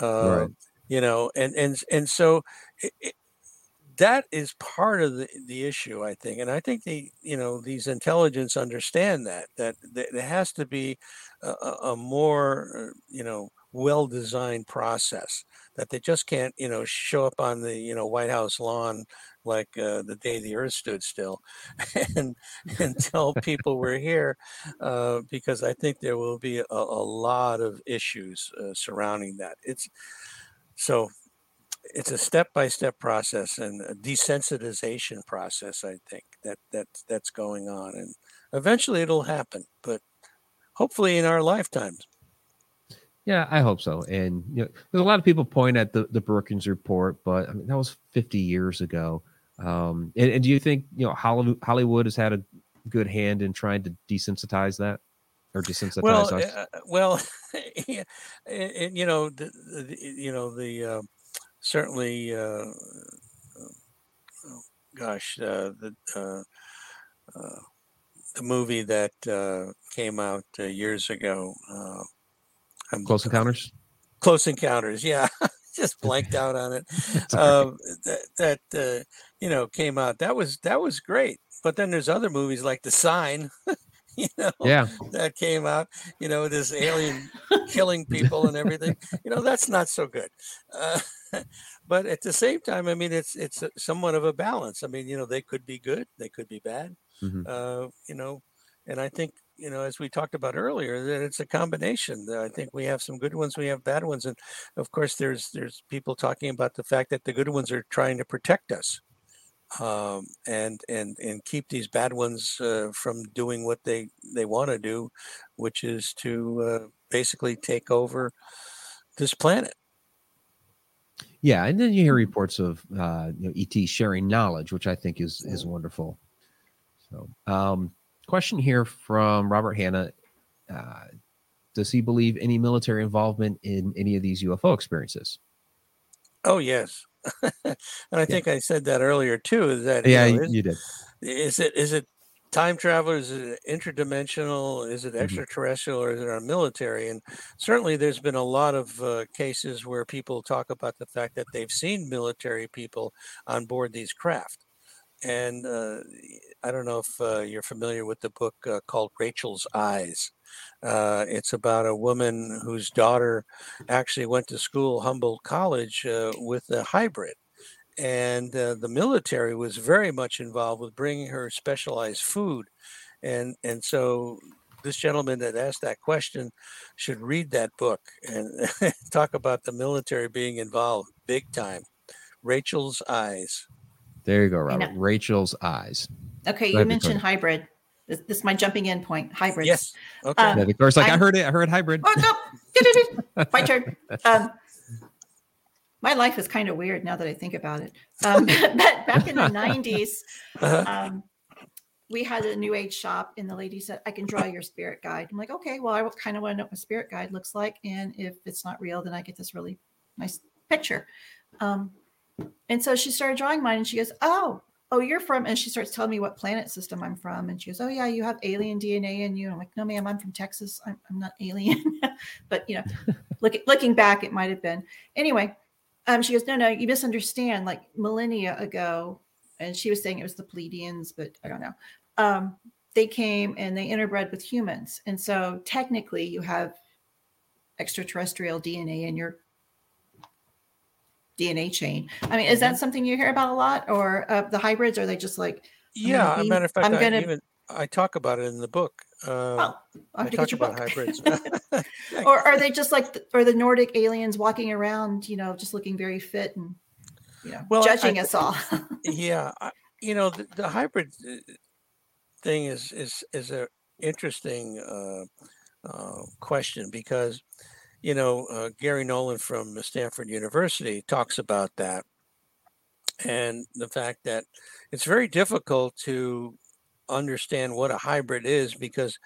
uh, Right. you know and and and so it, it, that is part of the, the issue i think and i think the you know these intelligence understand that that, that there has to be a, a a more uh, you know well designed process that they just can't you know show up on the you know white house lawn like uh, the day the earth stood still and and tell people we're here uh, because i think there will be a, a lot of issues uh, surrounding that. It's so it's a step-by-step process and a desensitization process i think that that that's going on and eventually it'll happen but hopefully in our lifetimes Yeah, I hope so. And you know, there's a lot of people point at the the Brookings report, but I mean that was 50 years ago. Um, and, and do you think you know Hollywood, Hollywood has had a good hand in trying to desensitize that or desensitize well us? uh, well yeah, and, and, you know the, the you know the uh, certainly uh, oh, gosh uh, the uh, uh, the movie that uh, came out uh, years ago. I'm, Close Encounters. Close Encounters, yeah. Just blanked out on it. Um, that that uh, you know came out. That was that was great. But then there's other movies like The Sign. you know, yeah, that came out. You know, this alien killing people and everything. You know, that's not so good. Uh, but at the same time, I mean, it's it's somewhat of a balance. I mean, you know, they could be good, they could be bad. Mm-hmm. Uh, you know, and I think you know, as we talked about earlier, that it's a combination. I think we have some good ones, we have bad ones, and of course, there's there's people talking about the fact that the good ones are trying to protect us, um, and and and keep these bad ones uh, from doing what they they want to do, which is to uh, basically take over this planet. Yeah, and then you hear reports of uh, you know ET sharing knowledge, which I think is is wonderful. So, um, question here from Robert Hanna: uh, Does he believe any military involvement in any of these UFO experiences? Oh yes, and I yeah. think I said that earlier too. Is that yeah, you, know, is, you did. Is it is it time travelers? Is it interdimensional? Is it mm-hmm. extraterrestrial, or is it our military? And certainly, there's been a lot of uh, cases where people talk about the fact that they've seen military people on board these craft. And uh, I don't know if uh, you're familiar with the book uh, called Rachel's Eyes. Uh, it's about a woman whose daughter actually went to school, Humboldt College, uh, with a hybrid and uh, the military was very much involved with bringing her specialized food and and so this gentleman that asked that question should read that book and talk about the military being involved big time rachel's eyes there you go robert rachel's eyes okay you mentioned hybrid this, this, is my jumping in point hybrids yes okay um, yeah, of course like I'm, i heard it i heard hybrid oh, no. my turn um, my life is kind of weird now that I think about it. Um, but back in the 90s, uh-huh. um, we had a new age shop, and the lady said, I can draw your spirit guide. I'm like, okay, well, I kind of want to know what a spirit guide looks like. And if it's not real, then I get this really nice picture. Um, and so she started drawing mine, and she goes, Oh, oh, you're from, and she starts telling me what planet system I'm from. And she goes, Oh, yeah, you have alien DNA in you. I'm like, No, ma'am, I'm from Texas. I'm, I'm not alien. but, you know, look, looking back, it might have been. Anyway, um, she goes, no, no, you misunderstand. Like millennia ago, and she was saying it was the Pleiadians, but I don't know. Um, they came and they interbred with humans, and so technically, you have extraterrestrial DNA in your DNA chain. I mean, is that mm-hmm. something you hear about a lot, or uh, the hybrids? Are they just like? Yeah, matter of fact, I'm gonna, I, even, I talk about it in the book. Uh, I talk about hybrids. or are they just like, the, or the Nordic aliens walking around, you know, just looking very fit and, you know, well, judging I, us all? yeah, I, you know, the, the, hybrid uh, thing is is is a interesting uh, uh, question because, you know, uh, Garry Nolan from Stanford University talks about that, and the fact that it's very difficult to understand what a hybrid is because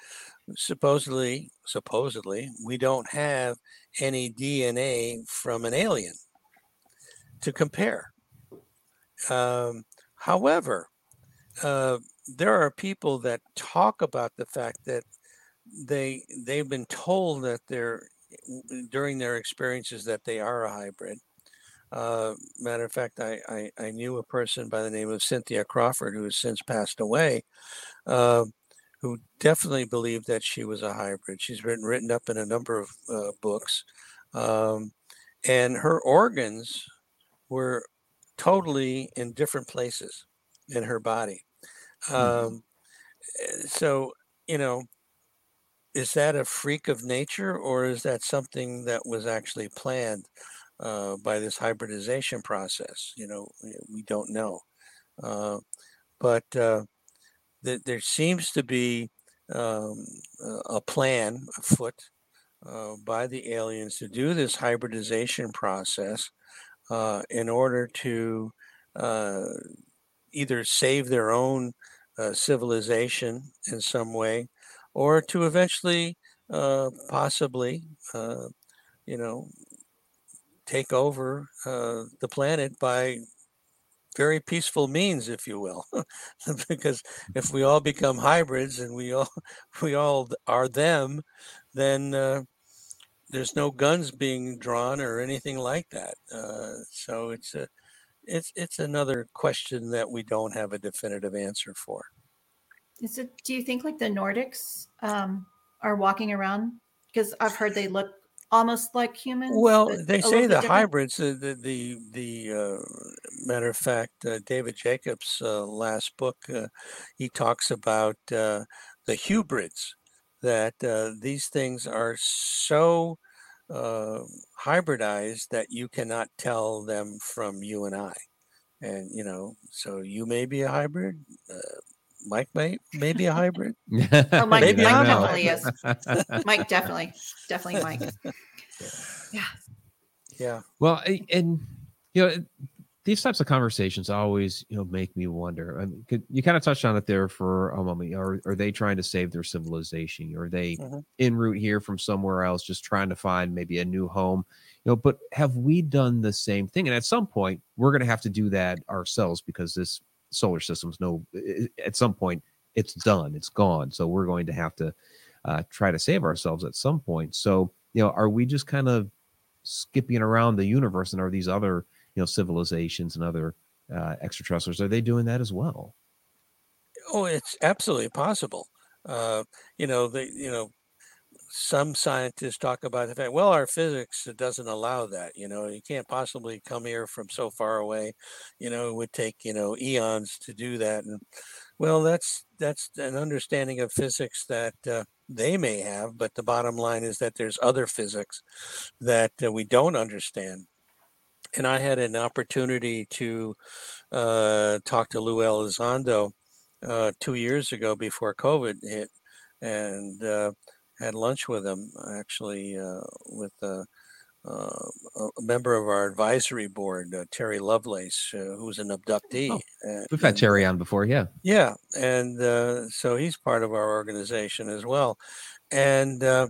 supposedly supposedly we don't have any DNA from an alien to compare. Um, however, uh, there are people that talk about the fact that they they've been told that they're during their experiences that they are a hybrid uh, matter of fact, I, I, I, knew a person by the name of Cynthia Crawford who has since passed away, uh, who definitely believed that she was a hybrid. She's written written up in a number of uh, books, um, and her organs were totally in different places in her body. Mm-hmm. Um, eh, so you know, is that a freak of nature, or is that something that was actually planned? uh, by this hybridization process. You know, we don't know. Uh, but uh, th- there seems to be um, a plan afoot uh, by the aliens to do this hybridization process uh, in order to uh, either save their own civilization in some way or to eventually possibly you know take over uh, the planet by very peaceful means, if you will, because if we all become hybrids and we all we all are them, then uh, there's no guns being drawn or anything like that. Uh, so it's a it's it's another question that we don't have a definitive answer for. Is it? Do you think like the Nordics um, are walking around? Because I've heard they look almost like humans. Well, they say the hybrids. Uh, the the the uh, matter of fact, uh, David Jacobs' uh, last book, uh, he talks about uh, the hybrids. That these things are so hybridized that you cannot tell them from you and I. And you know, so you may be a hybrid. Mike may maybe a hybrid. oh, Mike, maybe Mike definitely is. Mike definitely, definitely Mike. Yeah. Yeah. Well, and you know, these types of conversations always, you know, make me wonder. I mean, you kind of touched on it there for a moment. Are are they trying to save their civilization? Are they mm-hmm. en route here from somewhere else, just trying to find maybe a new home? You know, but have we done the same thing? And at some point, we're going to have to do that ourselves because this solar system's no. At some point, it's done. It's gone. So we're going to have to uh, try to save ourselves at some point. So you know, are we just kind of skipping around the universe and are these other, you know, civilizations and other uh, extraterrestrials, are they doing that as well? Oh, it's absolutely possible. Uh, you know, the, you know, some scientists talk about the fact, well, our physics doesn't allow that. You know, you can't possibly come here from so far away. You know, it would take you know eons to do that. And well, that's that's an understanding of physics that uh, they may have, but the bottom line is that there's other physics that uh, we don't understand. And I had an opportunity to uh, talk to Lou Elizondo uh, two years ago before COVID hit, and uh, had lunch with him actually uh, with uh, uh, a member of our advisory board, uh, Terry Lovelace, uh, who's an abductee. Oh, we've had Terry on before, yeah. Yeah, and uh, so he's part of our organization as well. And uh,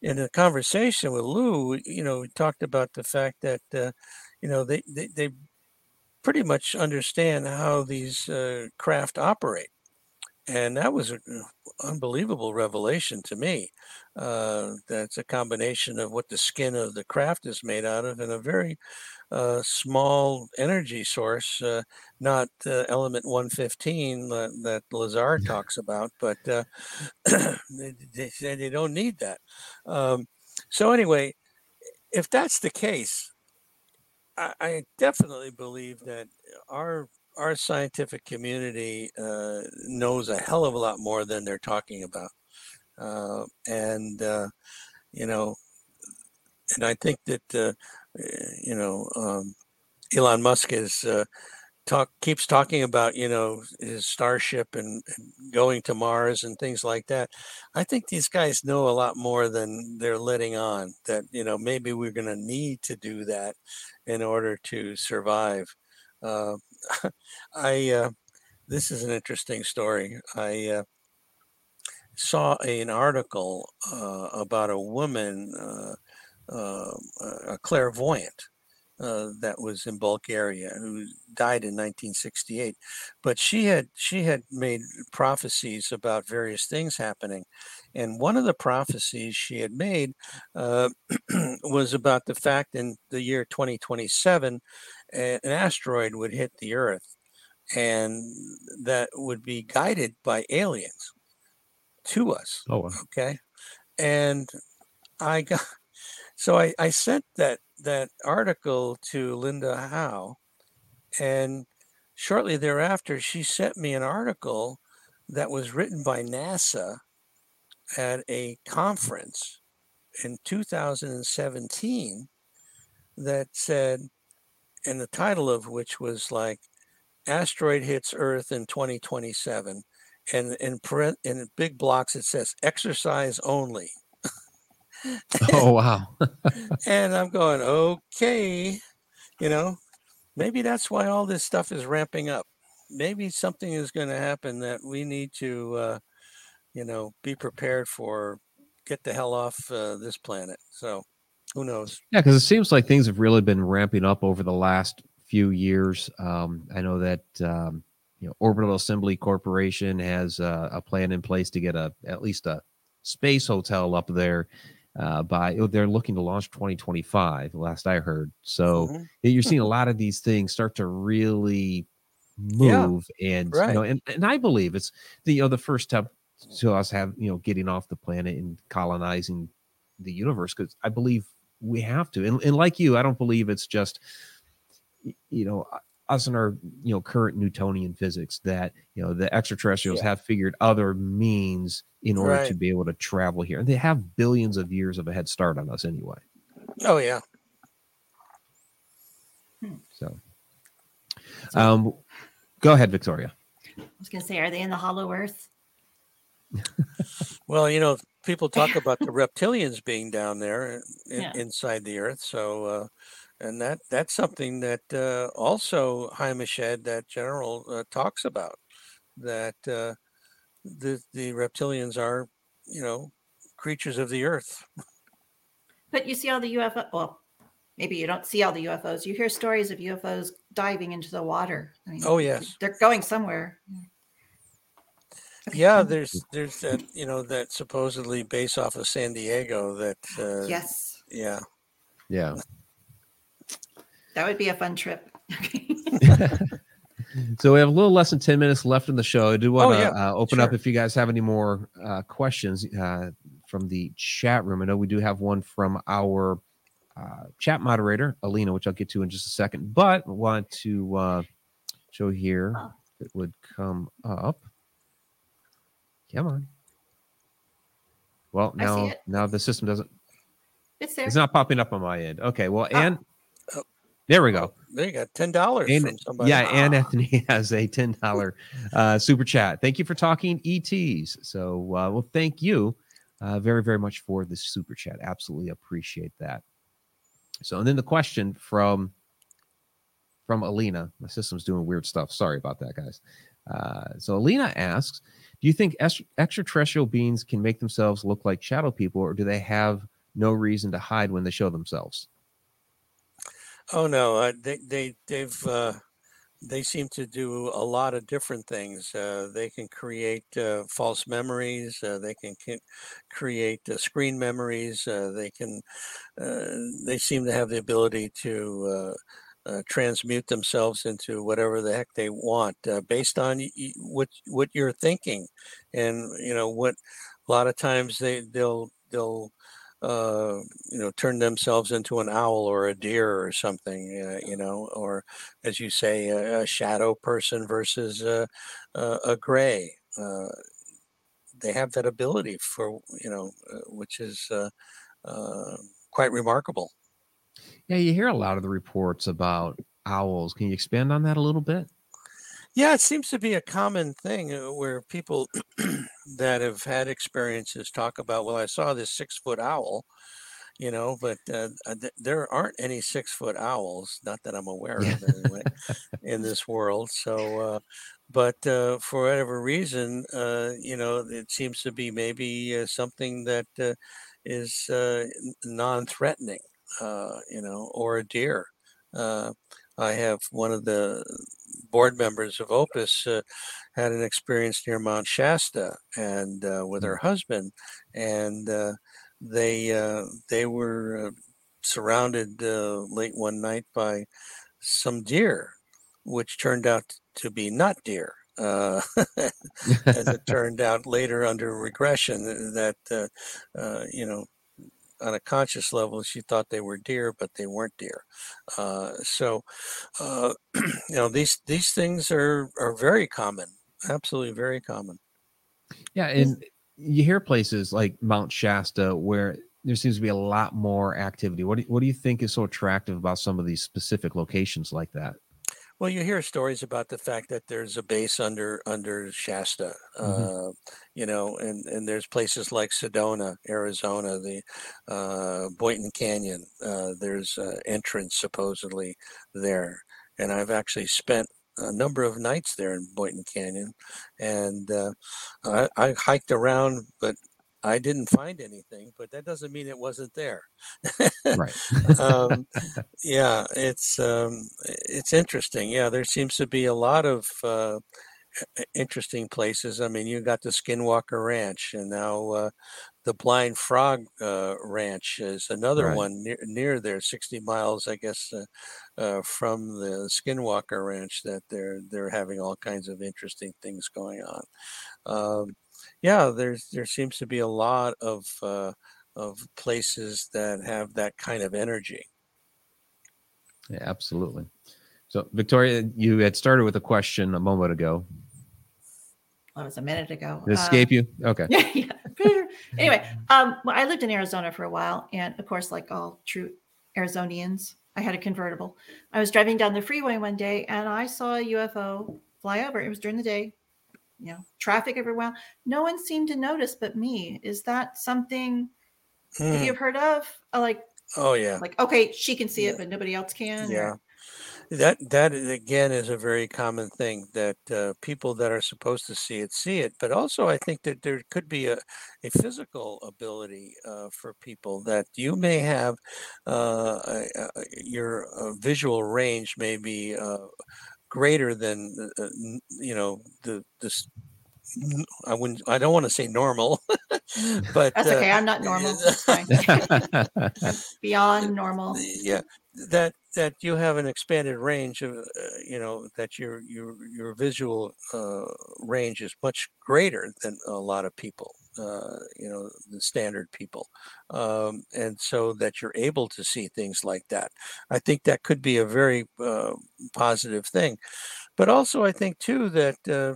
in a conversation with Lou, you know, we talked about the fact that uh, you know they, they, they pretty much understand how these craft operate and that was an unbelievable revelation to me. Uh, that's a combination of what the skin of the craft is made out of and a very uh, small energy source, uh, not element 115 that, that Lazar talks about, but uh, they, say they don't need that. Um, so, anyway, if that's the case, I, I definitely believe that our our scientific community uh, knows a hell of a lot more than they're talking about, uh, and uh, you know, and I think that uh, you know um, Elon Musk is uh, talk keeps talking about you know his starship and, and, going to Mars and things like that. I think these guys know a lot more than they're letting on. That you know maybe we're going to need to do that in order to survive. Uh, I uh, this is an interesting story. I uh, saw an article uh, about a woman, uh, um, a clairvoyant. Uh, that was in Bulgaria, who died in 1968, but she had she had made prophecies about various things happening, and one of the prophecies she had made uh, was about the fact in the year 2027 an asteroid would hit the Earth and that would be guided by aliens to us. Oh, wow. okay. And I got so I, I sent that that article to Linda Howe, and shortly thereafter she sent me an article that was written by NASA at a conference in 2017 that said and the title of which was like asteroid hits earth in 2027 and in print in big blocks it says exercise only oh wow and i'm going okay you know maybe that's why all this stuff is ramping up maybe something is going to happen that we need to uh, you know be prepared for get the hell off uh, this planet so who knows yeah because it seems like things have really been ramping up over the last few years. Um, I know that um, you know Orbital Assembly Corporation has uh, a plan in place to get a at least a space hotel up there. Uh, by oh, they're looking to launch 2025 last i heard so Mhm. you're seeing a lot of these things start to really move and right. you know and, and i believe it's the you know the first step to us have you know getting off the planet and colonizing the universe because i believe we have to and, and like you i don't believe it's just you know us and our you know current newtonian physics that you know the extraterrestrials Yeah. have figured other means in order to be able to travel here and they have billions of years of a head start on us anyway Oh yeah. so um go ahead victoria I was going to say, are they in the Hollow Earth? Well, you know, people talk about the reptilians being down there in, Yeah. inside the earth. So, uh, and that that's something that uh, also Haim Eshed, that general, uh, talks about. That uh, the the reptilians are, you know, creatures of the earth. But you see all the UFO. Well, maybe you don't see all the UFOs. You hear stories of UFOs diving into the water. I mean, Oh yes, they're going somewhere. Yeah. There's there's that you know that supposedly base off of San Diego. That uh, Yes, yeah. yeah that would be a fun trip. so we have a little less than 10 minutes left in the show. I do want to yeah, uh, open up if you guys have any more uh, questions uh, from the chat room. I know we do have one from our uh, chat moderator, Alina, which I'll get to in just a second, but want to uh, show here Oh. it would come up. Come on. Well, now now the system doesn't It's there. it's not popping up on my end. Okay, well, Ah. and Oh. There we go. There you got ten dollars from somebody. Yeah, and Ah. Anthony has a ten dollar uh, super chat. Thank you for talking ETs. So, uh, well, thank you uh, very, very much for the super chat. Absolutely appreciate that. So, and then the question from from Alina. My system's doing weird stuff. Sorry about that, guys. Uh, so, Alina asks, "Do you think est- extraterrestrial beings can make themselves look like shadow people, or do they have no reason to hide when they show themselves?" Oh no, uh, they they they've uh, they seem to do a lot of different things. Uh, they can create uh, false memories. Uh, they can, create uh, screen memories. They can. They seem to have the ability to. Transmute themselves into whatever the heck they want, based on y- what what you're thinking, and you know what. A lot of times they they'll they'll uh, you know, turn themselves into an owl or a deer or something, uh, you know, or as you say, a, a shadow person versus a, a, gray. Uh, they have that ability for, you know, uh, which is uh, quite remarkable. Yeah, you hear a lot of the reports about owls. Can you expand on that a little bit? Yeah, it seems to be a common thing uh, where people that have had experiences talk about, well, I saw this six foot owl, you know, but uh, uh, th- there aren't any six foot owls, not that I'm aware of anyway, in this world. So, uh, but uh, for whatever reason, uh, you know, it seems to be maybe uh, something that uh, is uh, non threatening, uh, you know, or a deer. Uh, I have one of the board members of Opus uh, had an experience near Mount Shasta and uh, with her husband, and uh, they uh, they were uh, surrounded uh, late one night by some deer, which turned out to be not deer. Uh, as it turned out later under regression, that uh, uh, you know on a conscious level, she thought they were deer, but they weren't deer. Uh, so, uh, you know, these these things are are very common, absolutely very common. Yeah, and you hear places like Mount Shasta where there seems to be a lot more activity. What do you, what do you think is so attractive about some of these specific locations like that? Well, you hear stories about the fact that there's a base under under Shasta, Mhm. uh, you know, and and there's places like Sedona, Arizona, the uh, Boynton Canyon. Uh, there's uh, entrance supposedly there, and I've actually spent a number of nights there in Boynton Canyon, and uh, I, I hiked around, but I didn't find anything, but that doesn't mean it wasn't there. right. um, yeah, it's um, it's interesting. Yeah, there seems to be a lot of uh, interesting places. I mean, you got the Skinwalker Ranch, and now uh, the Blind Frog uh, Ranch is another Right. one near, near there, 60 miles, I guess, uh, uh, from the Skinwalker Ranch. That they're they're having all kinds of interesting things going on. Um, yeah, there's there seems to be a lot of uh, of places that have that kind of energy. Yeah, absolutely. So, Victoria, you had started with a question a moment ago. That was a minute ago. Did it Uh, escape you? Okay. yeah, yeah. anyway, um, well, I lived in Arizona for a while, and of course, like all true Arizonians, I had a convertible. I was driving down the freeway one day, and I saw a UFO fly over. It was during the day, you know, traffic everywhere. No one seemed to notice but me. Is that something that Hmm. you've heard of? Uh, Like, Oh yeah. like okay, she can see it, but nobody else can. or- Yeah. That that again is a very common thing that uh, people that are supposed to see it see it, but also I think that there could be a, a physical ability uh, for people that you may have uh, your uh, visual range may be uh, greater than uh, uh, you know the this. I wouldn't. I don't want to say normal, but That's uh, okay. I'm not normal. That's fine. I'm beyond normal. yeah that that you have an expanded range of uh, you know that your your your visual uh, range is much greater than a lot of people uh, you know the standard people um, and so that you're able to see things like that. I think that could be a very uh, positive thing. But also i think too that uh,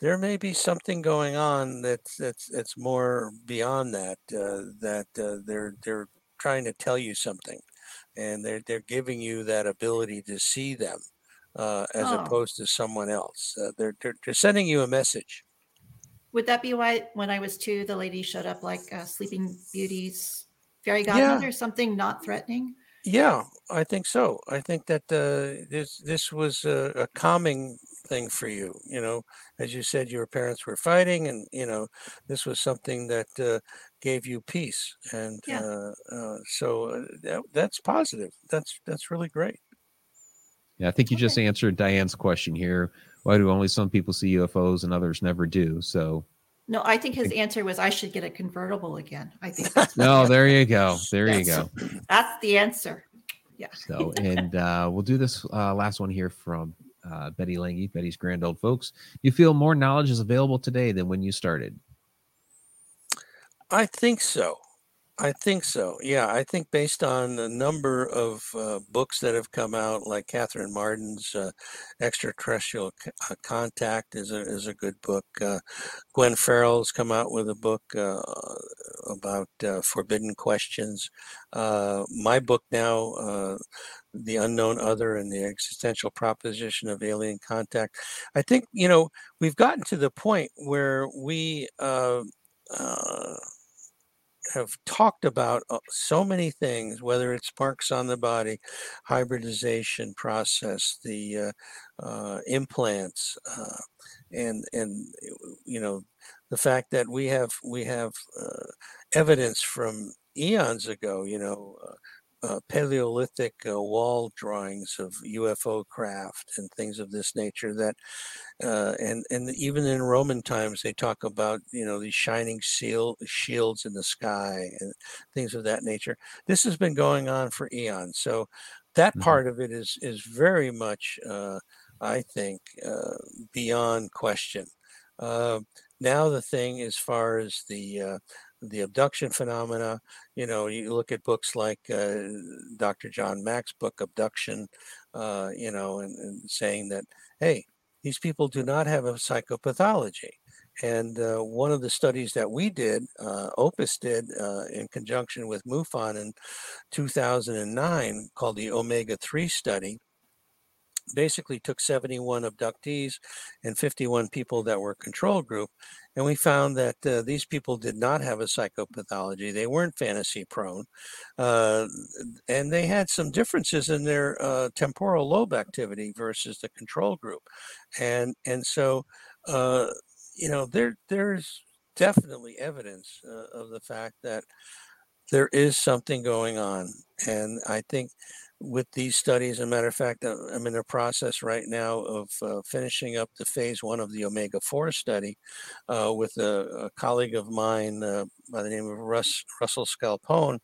there may be something going on that's that's that's more beyond that uh, that uh, they're they're trying to tell you something and they're they're giving you that ability to see them uh, as Oh. opposed to someone else. Uh, they're, they're they're sending you a message Would that be why when I was two, the lady showed up like uh, Sleeping Beauty's fairy Yeah. godmother, something not threatening? yeah i think so i think that uh, this this was a, a calming thing for you you know as you said your parents were fighting and you know this was something that uh, gave you peace and Yeah. uh, uh, so uh, that, that's positive that's that's really great Yeah, I think you just answered Diane's question here. Why do only some people see UFOs and others never do? So, No, I think his answer was I should get a convertible again. I think that's, no, the- there you go. There you go. that's the answer. Yeah. So, and uh, we'll do this uh, last one here from uh, Betty Lange, Betty's grand old folks. You feel more knowledge is available today than when you started. I think so. I think so. Yeah, I think based on the number of uh, books that have come out, like Kathleen Marden's uh, "Extraterrestrial C- uh, Contact" is a is a good book. Uh, Gwen Farrell's come out with a book uh, about uh, forbidden questions. My book now, "The Unknown Other and the Existential Proposition of Alien Contact." I think you know we've gotten to the point where we. Uh, uh, have talked about uh, so many things, whether it's marks on the body, hybridization process, the uh, uh, implants, uh, and and uh, you know the fact that we have we have uh, evidence from eons ago, you know. Uh, Paleolithic uh, wall drawings of UFO craft and things of this nature that uh, and and even in Roman times they talk about you know these shining seal shields in the sky and things of that nature. This has been going on for eons, so that Mhm. part of it is is very much, uh, I think, uh, beyond question. Uh, now the thing, as far as the uh, the abduction phenomena, you know, you look at books like uh, Dr. John Mack's book Abduction, uh, you know, and, and saying that hey, these people do not have a psychopathology. And uh, one of the studies that we did, uh, Opus did uh, in conjunction with MUFON in 2009, called the Omega 3 study, basically took 71 abductees and 51 people that were control group. And we found that uh, these people did not have a psychopathology. They weren't fantasy prone. Uh, and they had some differences in their uh, temporal lobe activity versus the control group. And, and so, uh, you know, there, there's, definitely evidence uh, of the fact that there is something going on. And I think with these studies, as a matter of fact, uh, I'm in the process right now of uh, finishing up the phase one of the omega 4 study uh, with a, a, colleague of mine uh, by the name of Russ, Russell Scalpone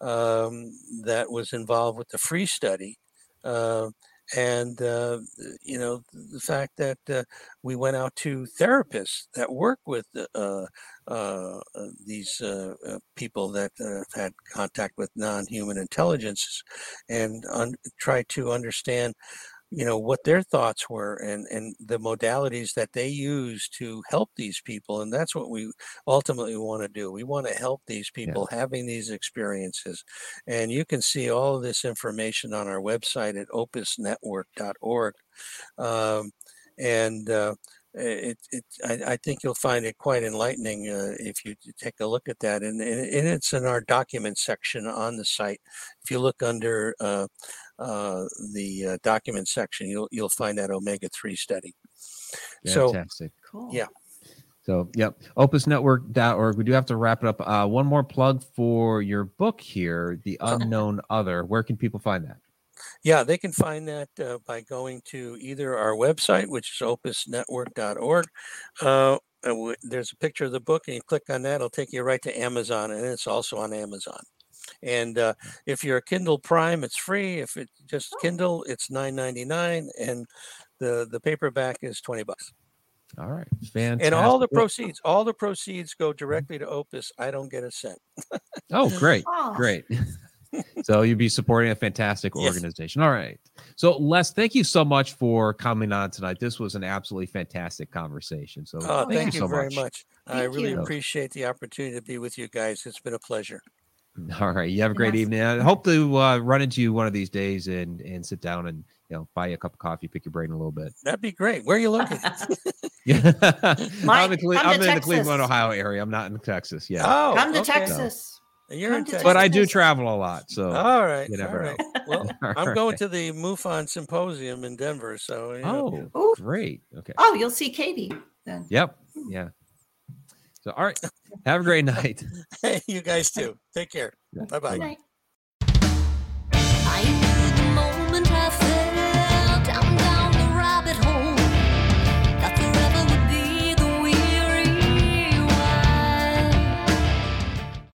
um, that was involved with the free study. Uh, and uh, you know the fact that uh, we went out to therapists that work with uh, uh, uh these uh, people that have had contact with non-human intelligences and un- try to understand you know what their thoughts were and and the modalities that they use to help these people and that's what we ultimately want to do. We want to help these people yeah. having these experiences. And you can see all of this information on our website at opusnetwork.org um, and uh, it, it I, I, think you'll find it quite enlightening uh, if you take a look at that and, and, it's in our document section on the site if you look under uh, uh, the uh, document section, you'll you'll find that omega three study. Fantastic. So, cool. Yeah. So, yep, opusnetwork.org. We do have to wrap it up. Uh, one more plug for your book here, The Unknown Other. Where can people find that? Yeah, they can find that uh, by going to either our website, which is opusnetwork.org. Uh, there's a picture of the book, and you click on that, it'll take you right to Amazon, and it's also on Amazon. And uh, if you're a Kindle Prime, it's free. If it's just oh. Kindle, it's nine ninety nine, and the the paperback is twenty bucks. All right, fantastic. And all the proceeds, all the proceeds go directly to Opus. I don't get a cent. oh, great, great. so you'd be supporting a fantastic organization. Yes. All right. So Les, thank you so much for coming on tonight. This was an absolutely fantastic conversation. So oh, thank, thank, you, you so very much. much. I really you. appreciate the opportunity to be with you guys. It's been a pleasure. All right. You have a great yes. evening. I hope to uh, run into you one of these days and and sit down and you know buy you a cup of coffee, pick your brain a little bit. That'd be great. Where are you located? yeah, I'm, in, Cle- I'm in the Cleveland, Ohio area. I'm not in Texas. Yeah. Oh, come to okay. Texas. You're in Texas. But I do travel a lot. So all right. You never all right. Know. Well, I'm going to the MUFON symposium in Denver. So you know. oh, great. Okay. Oh, you'll see Katie then. Yep. Yeah. So, all right. Have a great night. hey, you guys too. Take care. Bye bye.